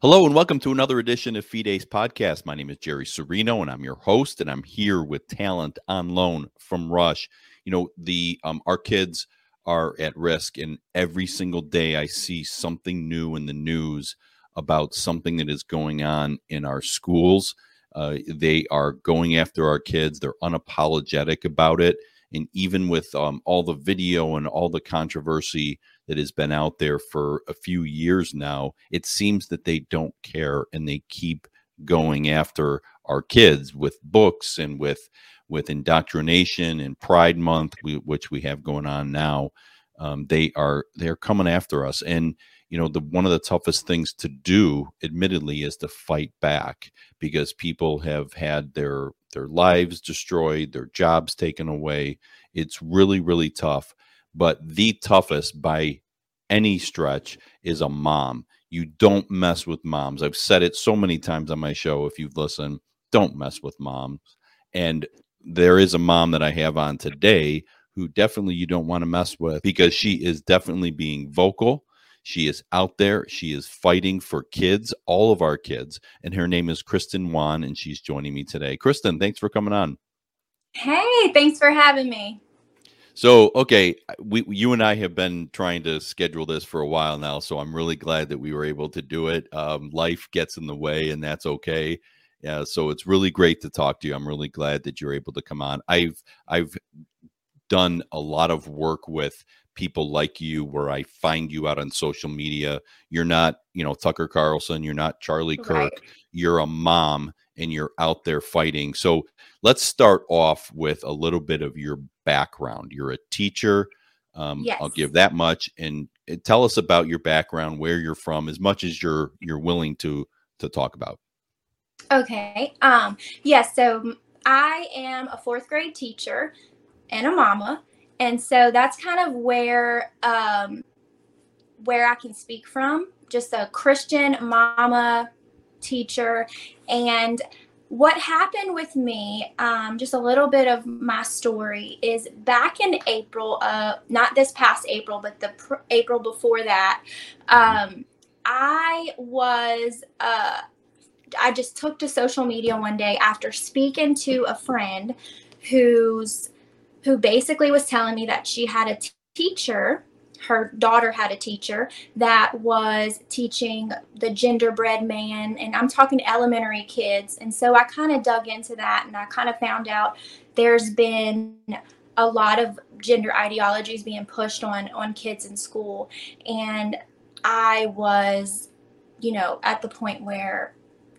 Hello and welcome to another edition of Fides Podcast. My name is Jerry Serino and I'm your host, and I'm here with talent on loan from Rush. You know, the um, our kids are at risk, and every single day I see something new in the news about something that is going on in our schools. Uh, they are going after our kids. They're unapologetic about it, and even with um, all the video and all the controversy that has been out there for a few years now, it seems that they don't care and they keep going after our kids with books and with with indoctrination and Pride Month, which we have going on now. Um, they are they're coming after us, and you know the one of the toughest things to do, admittedly, is to fight back because people have had their their lives destroyed, their jobs taken away. It's really really tough but the toughest by any stretch is a mom. You don't mess with moms. I've said it so many times on my show. If you've listened, don't mess with moms. And there is a mom that I have on today who definitely you don't want to mess with because she is definitely being vocal. She is out there. She is fighting for kids, all of our kids. And her name is Kristan Whann, and she's joining me today. Kristan, thanks for coming on. Hey, thanks for having me. So, okay, we you and I have been trying to schedule this for a while now, so I'm really glad that we were able to do it. Um, life gets in the way, and that's okay. Yeah, so it's really great to talk to you. I'm really glad that you're able to come on. I've I've done a lot of work with people like you where I find you out on social media. You're not, you know, Tucker Carlson, you're not Charlie Kirk. Right. You're a mom and you're out there fighting. So let's start off with a little bit of your background. You're a teacher. Um, yes. I'll give that much, and uh, tell us about your background, where you're from, as much as you're you're willing to to talk about. Okay. Um. Yes. Yeah, so I am a fourth grade teacher and a mama, and so that's kind of where um where I can speak from. Just a Christian mama teacher. And what happened with me, um, just a little bit of my story, is back in April, uh, not this past April, but the pr- April before that, um, I was. Uh, I just took to social media one day after speaking to a friend who's who basically was telling me that she had a t- teacher her daughter had a teacher that was teaching the genderbread man and i'm talking elementary kids. And so i kind of dug into that and i kind of found out there's been a lot of gender ideologies being pushed on on kids in school. And i was you know at the point where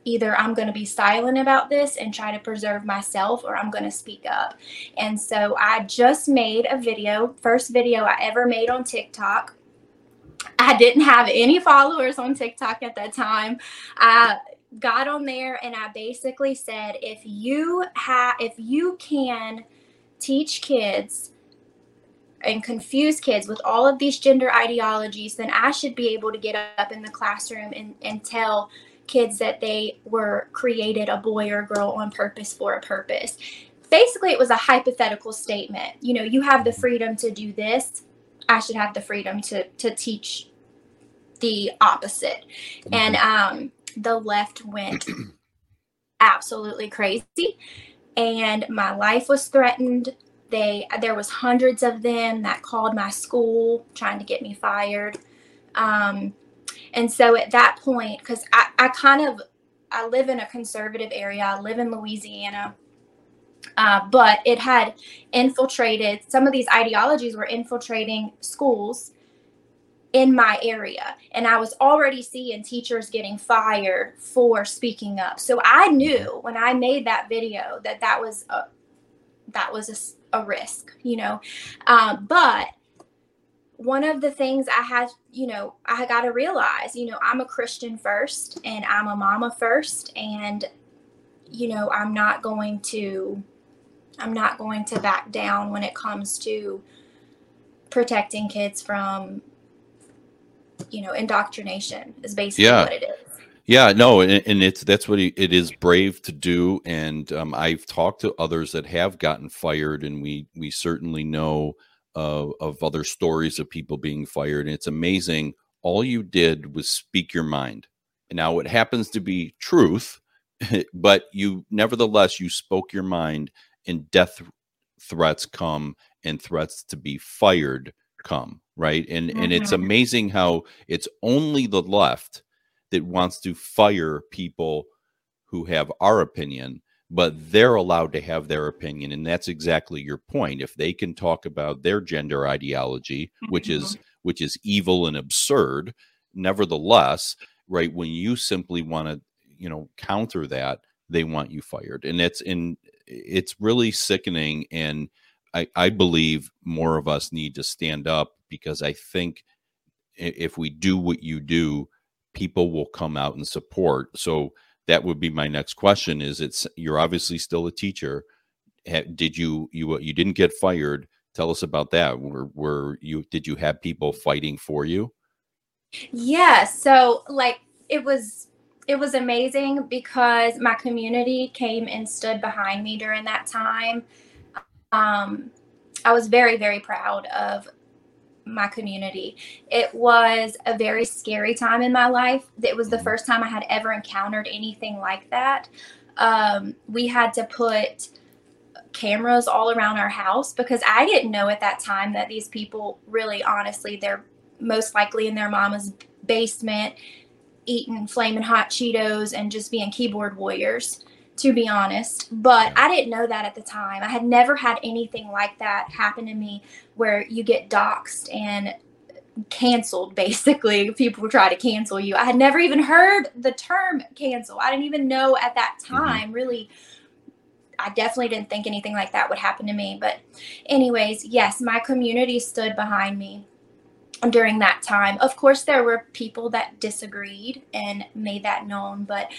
either I'm going to be silent about this and try to preserve myself or I'm going to speak up. And so I just made a video, first video I ever made on TikTok. I didn't have any followers on TikTok at that time. I got on there and I basically said if you have if you can teach kids and confuse kids with all of these gender ideologies, then I should be able to get up in the classroom and, and tell kids that they were created a boy or a girl on purpose for a purpose. Basically, it was a hypothetical statement. You know, you have the freedom to do this. I should have the freedom to to teach the opposite. And um, the left went absolutely crazy, and my life was threatened. They there was hundreds of them that called my school trying to get me fired. Um, and so at that point, because I, I kind of I live in a conservative area. I live in Louisiana. Uh, but it had infiltrated some of these ideologies were infiltrating schools in my area and i was already seeing teachers getting fired for speaking up so i knew when i made that video that that was a that was a, a risk you know um, but one of the things I had, you know, I got to realize, you know, I'm a Christian first and I'm a mama first. And, you know, I'm not going to, I'm not going to back down when it comes to protecting kids from, you know, indoctrination is basically yeah. what it is. Yeah, no, and, and it's that's what it is brave to do, and um, I've talked to others that have gotten fired, and we we certainly know of, of other stories of people being fired. And it's amazing. All you did was speak your mind. now it happens to be truth, but you nevertheless you spoke your mind and death threats come and threats to be fired come, right? And mm-hmm. and it's mm-hmm. amazing how it's only the left that wants to fire people who have our opinion but they're allowed to have their opinion and that's exactly your point if they can talk about their gender ideology which is mm-hmm. which is evil and absurd nevertheless right when you simply want to you know counter that they want you fired and it's in it's really sickening and I, I believe more of us need to stand up because I think if we do what you do, people will come out and support. So that would be my next question: Is it's you're obviously still a teacher? Did you you uh, you didn't get fired? Tell us about that. Were were you did you have people fighting for you? Yeah. So like it was it was amazing because my community came and stood behind me during that time. Um, I was very, very proud of my community. It was a very scary time in my life. It was the mm-hmm. first time I had ever encountered anything like that. Um, we had to put cameras all around our house because I didn't know at that time that these people really, honestly, they're most likely in their mama's basement eating flaming hot Cheetos and just being keyboard warriors to be honest. But I didn't know that at the time. I had never had anything like that happen to me where you get doxxed and canceled basically people try to cancel you i had never even heard the term cancel i didn't even know at that mm-hmm. time mm-hmm. really i definitely didn't think anything like that would happen to me but anyways yes my community stood behind me during that time. Of course, there were people that disagreed and made that known, but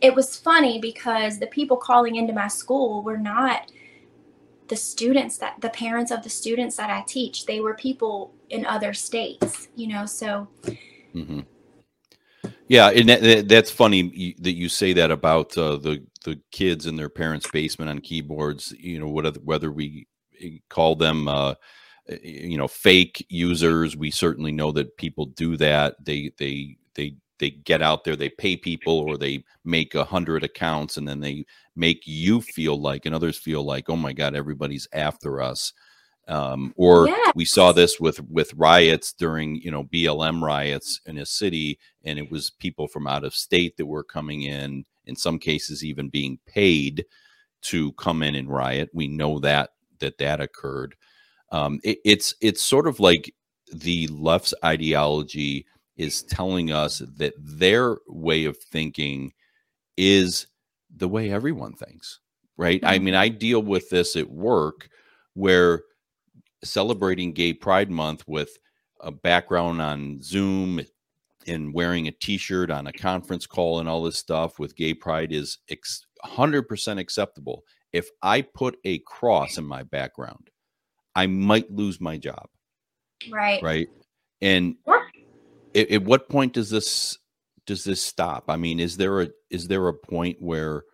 it was funny because the people calling into my school were not the students that the parents of the students that I teach. They were people in other states, you know, so. Mm-hmm. Yeah, and that, that's funny that you say that about uh, the the kids in their parents' basement on keyboards. You know, whether whether we eh, call them uh, you know fake users. We certainly know that people do that. They they they they get out there they pay people or they make a hundred accounts and then they make you feel like and others feel like oh my god everybody's after us. Um, or yes. we saw this with with riots during you know blm riots in a city and it was people from out of state that were coming in in some cases even being paid to come in and riot. We know that that that occurred um, it, it's it's sort of like the left's ideology is telling us that their way of thinking is the way everyone thinks, right? Mm-hmm. I mean, I deal with this at work where celebrating Gay Pride Month with a background on Zoom and wearing a t-shirt on a conference call and all this stuff with gay pride is ex- 100% acceptable if i put a cross in my background I might lose my job. Right. Right. And at, at what point does this does this stop? I mean, is there a is there a point where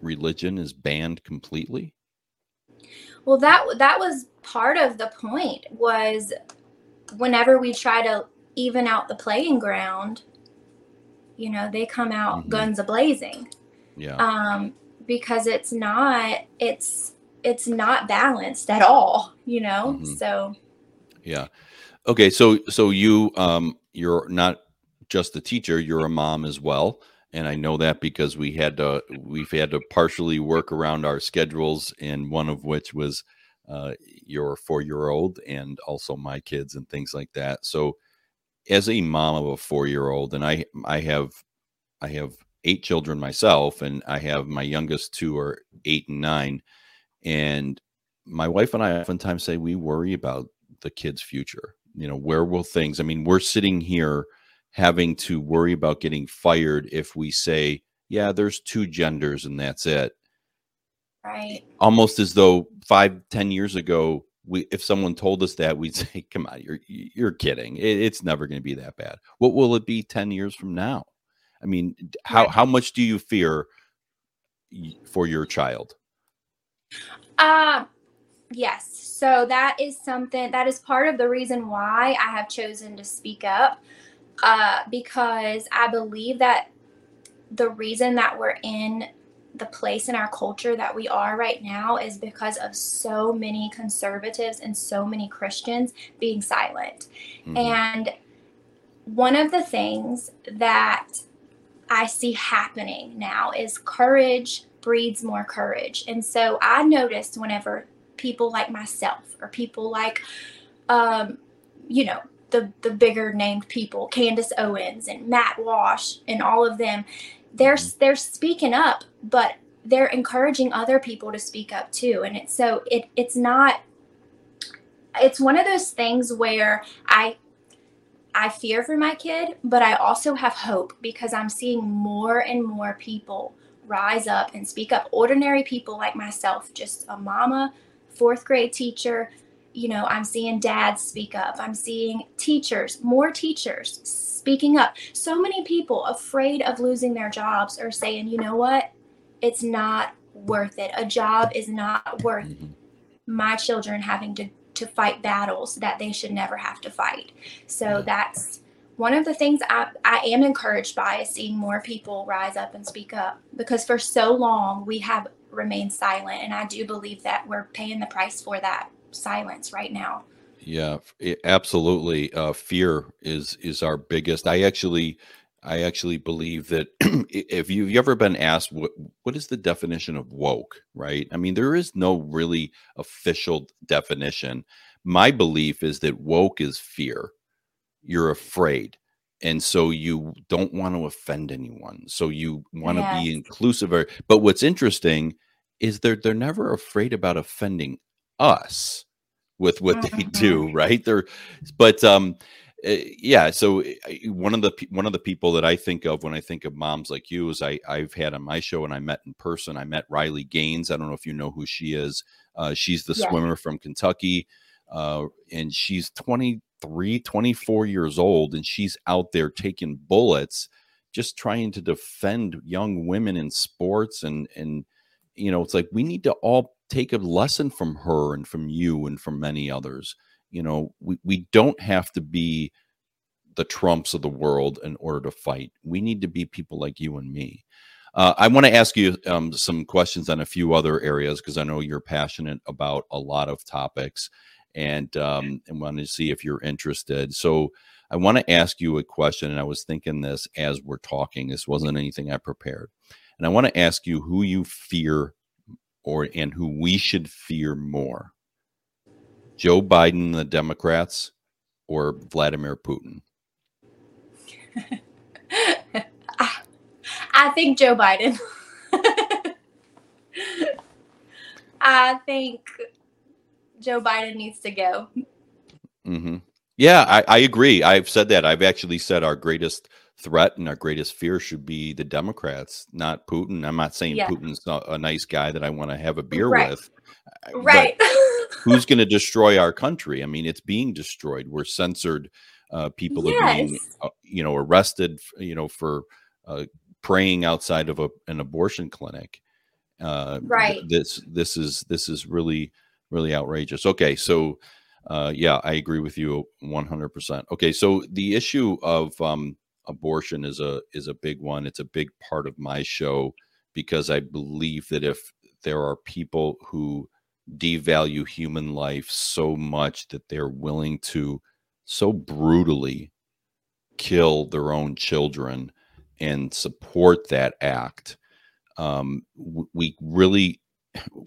religion is banned completely? Well, that that was part of the point was whenever we try to even out the playing ground, you know, they come out mm-hmm. guns a blazing. Yeah. Um, because it's not it's it's not balanced at all, you know? Mm-hmm. So Yeah. Okay, so so you um you're not just a teacher, you're a mom as well. And I know that because we had to we've had to partially work around our schedules and one of which was uh, your four year old and also my kids and things like that. So as a mom of a four year old, and I I have I have eight children myself, and I have my youngest two are eight and nine. And my wife and I oftentimes say we worry about the kids' future. You know, where will things, I mean, we're sitting here having to worry about getting fired if we say, yeah, there's two genders and that's it. Right. Almost as though five, ten years ago, we if someone told us that, we'd say, come on, you're you're kidding. It, it's never going to be that bad. What will it be 10 years from now? I mean, how, how much do you fear for your child? Uh, yes. So that is something that is part of the reason why I have chosen to speak up. uh, because I believe that the reason that we're in the place in our culture that we are right now is because of so many conservatives and so many Christians being silent. Mm-hmm. And one of the things that I see happening now is courage breeds more courage. And so I noticed whenever people like myself or people like, um, you know, the, the bigger named people, Candace Owens and Matt Walsh and all of them, they're mm-hmm. they're speaking up, but they're encouraging other people to speak up too. And it's so it it's not it's one of those things where I I fear for my kid, but I also have hope because I'm seeing more and more people rise up and speak up. Ordinary people like myself, just a mama, fourth grade teacher. You know, I'm seeing dads speak up. I'm seeing teachers, more teachers speaking up. So many people afraid of losing their jobs are saying, you know what? It's not worth it. A job is not worth mm-hmm. my children having to to fight battles that they should never have to fight. So that's one of the things I, I am encouraged by is seeing more people rise up and speak up because for so long we have remained silent. And I do believe that we're paying the price for that silence right now. Yeah, absolutely. Uh, fear is is our biggest. I actually I actually believe that if you've ever been asked what what is the definition of woke, right? I mean, there is no really official definition. My belief is that woke is fear. You're afraid. And so you don't want to offend anyone. So you want to yes. be inclusive. But what's interesting is they're they're never afraid about offending us with what mm-hmm. they do, right? They're but um Eh, yeah so eh, one of the one of the people that i think of when i think of moms like you is i i've had on my show and i met in person i met riley gaines i don't know if you know who she is uh, she's the yeah. swimmer from kentucky uh, and she's 23 24 years old and she's out there taking bullets just trying to defend young women in sports and and you know it's like we need to all take a lesson from her and from you and from many others. You know we, we don't have to be the trumps of the world in order to fight. We need to be people like you and me. Uh, i want to ask you um, some questions on a few other areas because i know you're passionate about a lot of topics and um, and want to see if you're interested so i want to ask you a question and i was thinking this as we're talking this wasn't anything i prepared and i want to ask you who you fear or and who we should fear more Joe Biden, the Democrats, or Vladimir Putin? I think Joe Biden. I think Joe Biden needs to go. Mm-hmm. Yeah, I, I agree. I've said that. I've actually said our greatest threat and our greatest fear should be the Democrats, not Putin. I'm not saying yeah. Putin's a nice guy that I want to have a beer right. with. Right. who's going to destroy our country? I mean, it's being destroyed. We're censored. Uh, people yes. are being, uh, you know, arrested, you know, for uh, praying outside of a, an abortion clinic. Uh, right. This this is this is really really outrageous. Okay, so uh, yeah, I agree with you 100%. Okay, so the issue of um, abortion is a is a big one. It's a big part of my show because I believe that if there are people who devalue human life so much that they're willing to so brutally kill their own children and support that act um, we really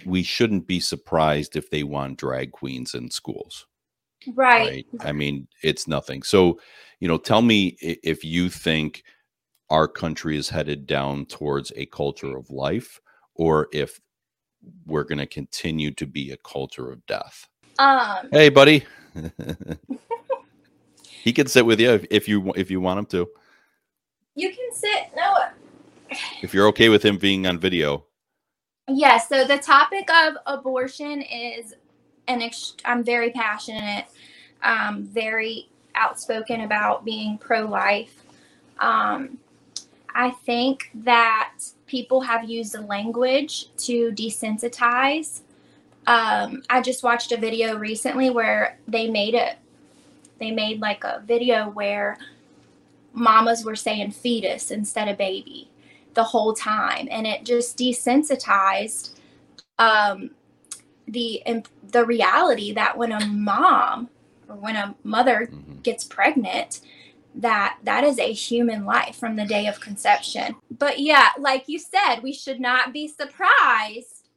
we shouldn't be surprised if they want drag queens in schools right. right i mean it's nothing so you know tell me if you think our country is headed down towards a culture of life or if we're going to continue to be a culture of death. Um, hey, buddy. he can sit with you if you if you want him to. You can sit. No. If you're okay with him being on video. Yes. Yeah, so the topic of abortion is an. Ex- I'm very passionate. Um, very outspoken about being pro-life. Um, I think that people have used the language to desensitize. Um, I just watched a video recently where they made it. They made like a video where mamas were saying fetus instead of baby the whole time and it just desensitized um, the the reality that when a mom or when a mother mm-hmm. gets pregnant that that is a human life from the day of conception but yeah like you said we should not be surprised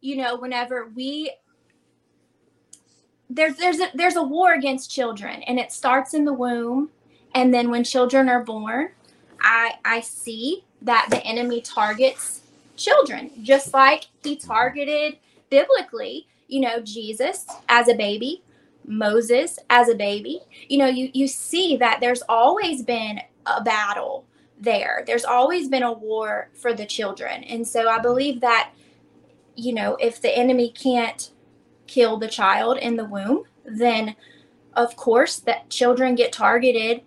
you know whenever we there's there's a, there's a war against children and it starts in the womb and then when children are born i i see that the enemy targets children just like he targeted biblically you know jesus as a baby moses as a baby. You know you you see that there's always been a battle there. There's always been a war for the children. And so i believe that you know if the enemy can't kill the child in the womb, then of course that children get targeted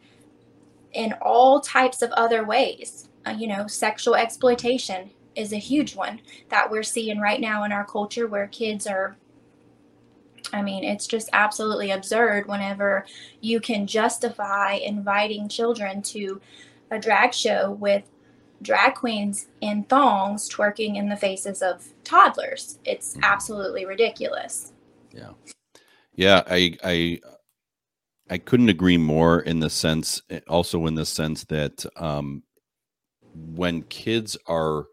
in all types of other ways. Uh, you know, sexual exploitation is a huge one that we're seeing right now in our culture where kids are I mean, it's just absolutely absurd whenever you can justify inviting children to a drag show with drag queens in thongs twerking in the faces of toddlers. It's mm-hmm. absolutely ridiculous. Yeah. Yeah, I I I couldn't agree more in the sense also in the sense that um when kids are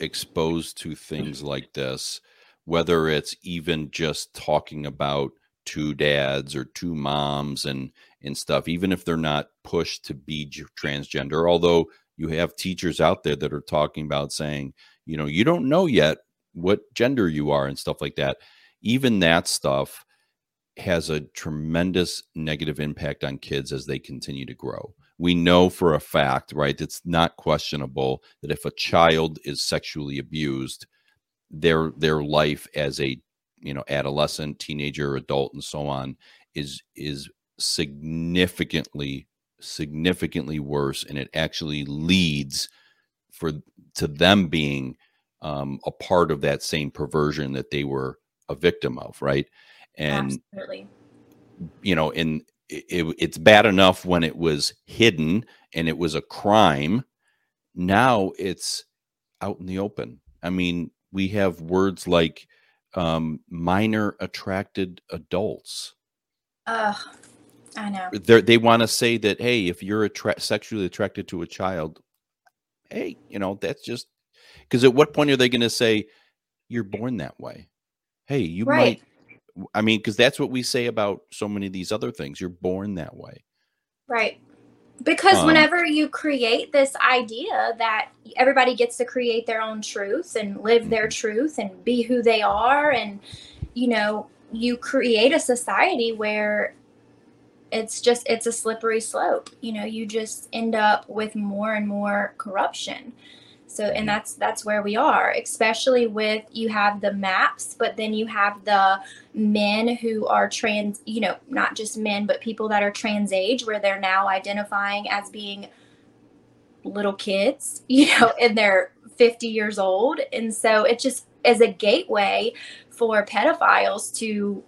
exposed to things mm-hmm. like this, whether it's even just talking about two dads or two moms and and stuff even if they're not pushed to be transgender although you have teachers out there that are talking about saying, you know, you don't know yet what gender you are and stuff like that. Even that stuff has a tremendous negative impact on kids as they continue to grow. We know for a fact, right? It's not questionable that if a child is sexually abused, their their life as a you know adolescent, teenager, adult, and so on is is significantly significantly worse and it actually leads for to them being um, a part of that same perversion that they were a victim of right and Absolutely. you know and it, it's bad enough when it was hidden and it was a crime now it's out in the open i mean we have words like um, minor attracted adults uh, I know. They're, they want to say that, hey, if you're attra- sexually attracted to a child, hey, you know, that's just because at what point are they going to say you're born that way? Hey, you right. might. I mean, because that's what we say about so many of these other things. You're born that way. Right. Because um, whenever you create this idea that everybody gets to create their own truth and live mm-hmm. their truth and be who they are, and, you know, you create a society where it's just it's a slippery slope you know you just end up with more and more corruption so and mm-hmm. that's that's where we are especially with you have the MAPS but then you have the men who are trans you know not just men but people that are trans age where they're now identifying as being little kids you know and they're 50 years old and so it just is a gateway for pedophiles to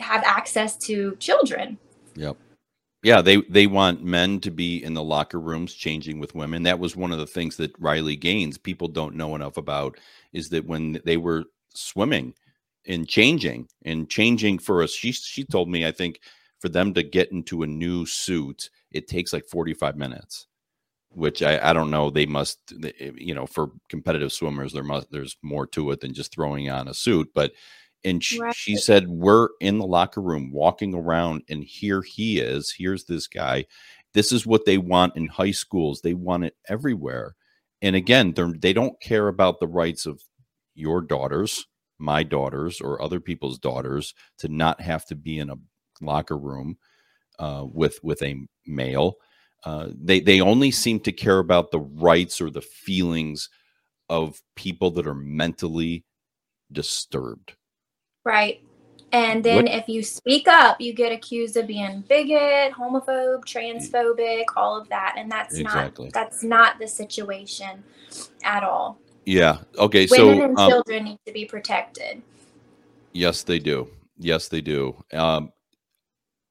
have access to children. Yep. Yeah, they they want men to be in the locker rooms changing with women. That was one of the things that Riley Gaines people don't know enough about is that when they were swimming and changing and changing for us, she she told me I think for them to get into a new suit, it takes like 45 minutes which I, I don't know they must eh, you know for competitive swimmers there must there's more to it than just throwing on a suit but and she, right. she said we're in the locker room walking around and here he is here's this guy. This is what they want in high schools. They want it everywhere. And again they're, they don't care about the rights of your daughters my daughters or other people's daughters to not have to be in a locker room uh, with with a male. Uh, they they only seem to care about the rights or the feelings of people that are mentally disturbed Right. And then what? if you speak up, you get accused of being bigot, homophobe, transphobic, all of that. And that's exactly. not that's not the situation at all. Yeah. Okay. Women so and um, children need to be protected. Yes, they do. Yes, they do. Um,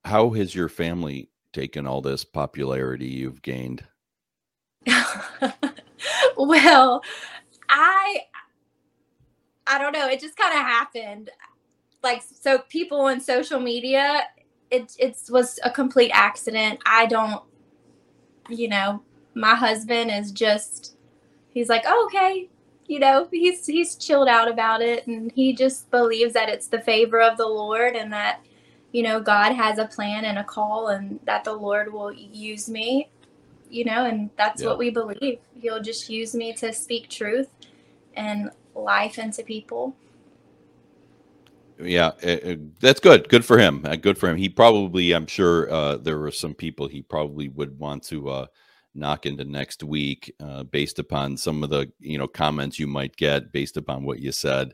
how has your family taken all this popularity you've gained? well, I I don't know. It just kind of happened. Like so, people on social media, it it was a complete accident. I don't, you know, my husband is just he's like, oh, okay, you know, he's he's chilled out about it, and he just believes that it's the favor of the Lord, and that you know God has a plan and a call, and that the Lord will use me, you know, and that's yeah. what we believe. He'll just use me to speak truth and life into people. Yeah, uh, that's good. Good for him. Uh, good for him. He probably, I'm sure, uh, there were some people he probably would want to uh, knock into next week, uh, based upon some of the you know comments you might get based upon what you said.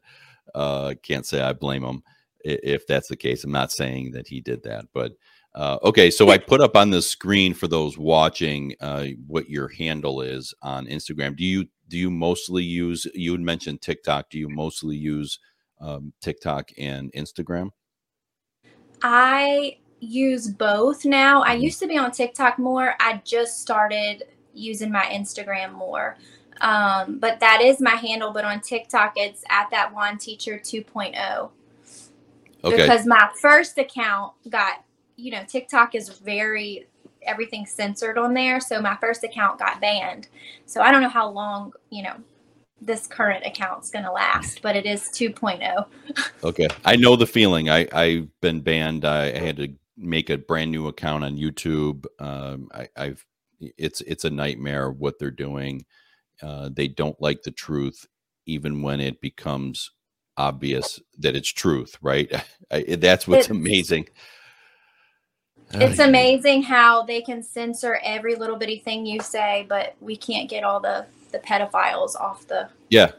Uh, can't say I blame him if that's the case. I'm not saying that he did that, but okay. So I put up on the screen for those watching what your handle is on Instagram. Do you do you mostly use you had mentioned tiktok do you mostly use um, tiktok and instagram i use both now i mm-hmm. used to be on tiktok more i just started using my instagram more um, but that is my handle but on tiktok it's at that one teacher 2.0 okay. because my first account got you know tiktok is very everything censored on there. So my first account got banned. So I don't know how long, you know, this current account's going to last, but it is 2.0. okay. I know the feeling. I, I've been banned. I, I had to make a brand new account on YouTube. Um, I, I've, it's, it's a nightmare what they're doing. Uh, they don't like the truth, even when it becomes obvious that it's truth, right? I, that's what's it's, amazing. It's amazing how they can censor every little bitty thing you say, but we can't get all the the pedophiles off the yeah.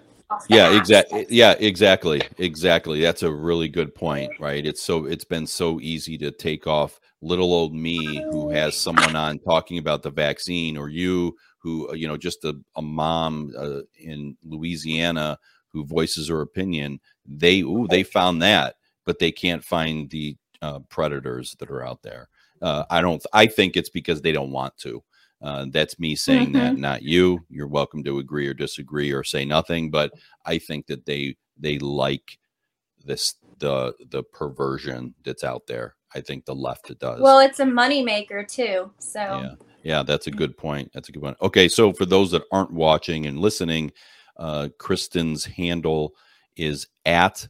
yeah exactly yeah exactly exactly. That's a really good point right? It's so it's been so easy to take off little old me who has someone on talking about the vaccine or you who uh, you know just a, a mom uh, in louisiana who voices her opinion. They ooh they found that but they can't find the uh, predators that are out there. Uh, I don't. I think it's because they don't want to. Uh, that's me saying mm-hmm. that, not you. You're welcome to agree or disagree or say nothing, but I think that they they like this the the perversion that's out there. I think the left does. Well, it's a moneymaker too. So yeah, yeah, that's a good point. That's a good Whann. Okay, so for those that aren't watching and listening, uh, Kristan's handle is at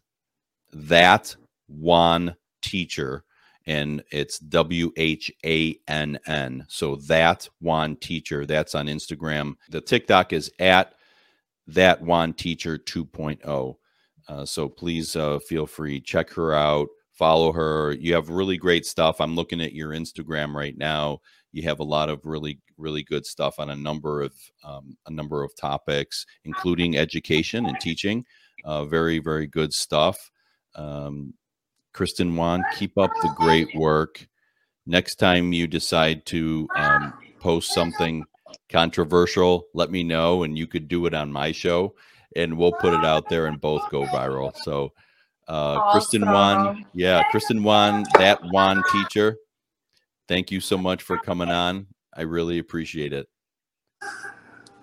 that one teacher and it's W H A N N. So that Whann teacher, that's on Instagram. The TikTok is at that Whann teacher 2.0. Uh, so please uh, feel free check her out, follow her. You have really great stuff. I'm looking at your Instagram right now. You have a lot of really really good stuff on a number of um, a number of topics, including education and teaching. Uh, very very good stuff. Um, Kristan Whann, keep up the great work. Next time you decide to um, post something controversial, let me know, and you could do it on my show, and we'll put it out there and both go viral. So, uh, awesome. Kristan Whann, yeah, Kristan Whann, that Whann teacher. Thank you so much for coming on. I really appreciate it.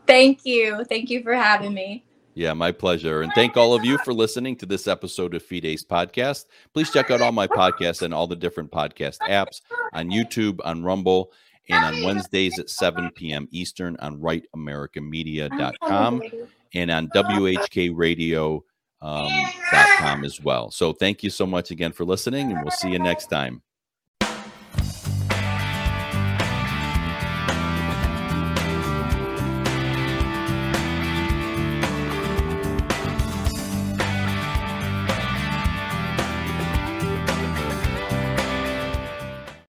Thank you. Thank you for having me. Yeah, my pleasure. And thank all of you for listening to this episode of Fides Podcast. Please check out all my podcasts and all the different podcast apps on YouTube, on Rumble, and on Wednesdays at 7 p.m. Eastern on rightamericamedia.com and on WHKradio.com um, as well. So thank you so much again for listening, and we'll see you next time.